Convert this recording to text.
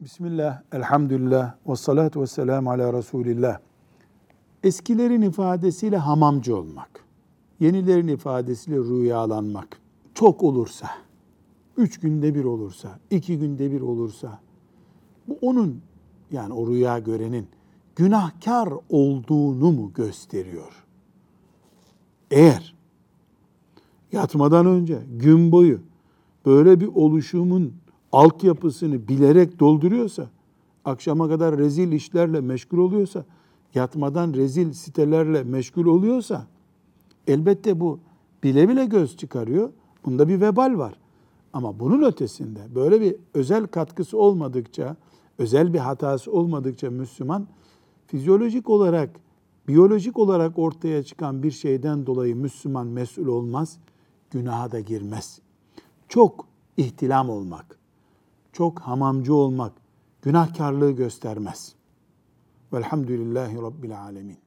Bismillah, elhamdülillah, ve salatu ve selamu ala Resulillah. Eskilerin ifadesiyle hamamcı olmak, yenilerin ifadesiyle rüyalanmak çok olursa, üç günde bir olursa, iki günde bir olursa, bu onun yani o rüya görenin günahkar olduğunu mu gösteriyor? Eğer yatmadan önce gün boyu böyle bir oluşumun altyapısını bilerek dolduruyorsa, akşama kadar rezil işlerle meşgul oluyorsa, yatmadan rezil sitelerle meşgul oluyorsa, elbette bu bile bile göz çıkarıyor. Bunda bir vebal var. Ama bunun ötesinde böyle bir özel katkısı olmadıkça, özel bir hatası olmadıkça Müslüman fizyolojik olarak, biyolojik olarak ortaya çıkan bir şeyden dolayı Müslüman mesul olmaz, günaha da girmez. Çok ihtilam olmak, çok hamamcı olmak günahkarlığı göstermez. Velhamdülillahi Rabbil Alemin.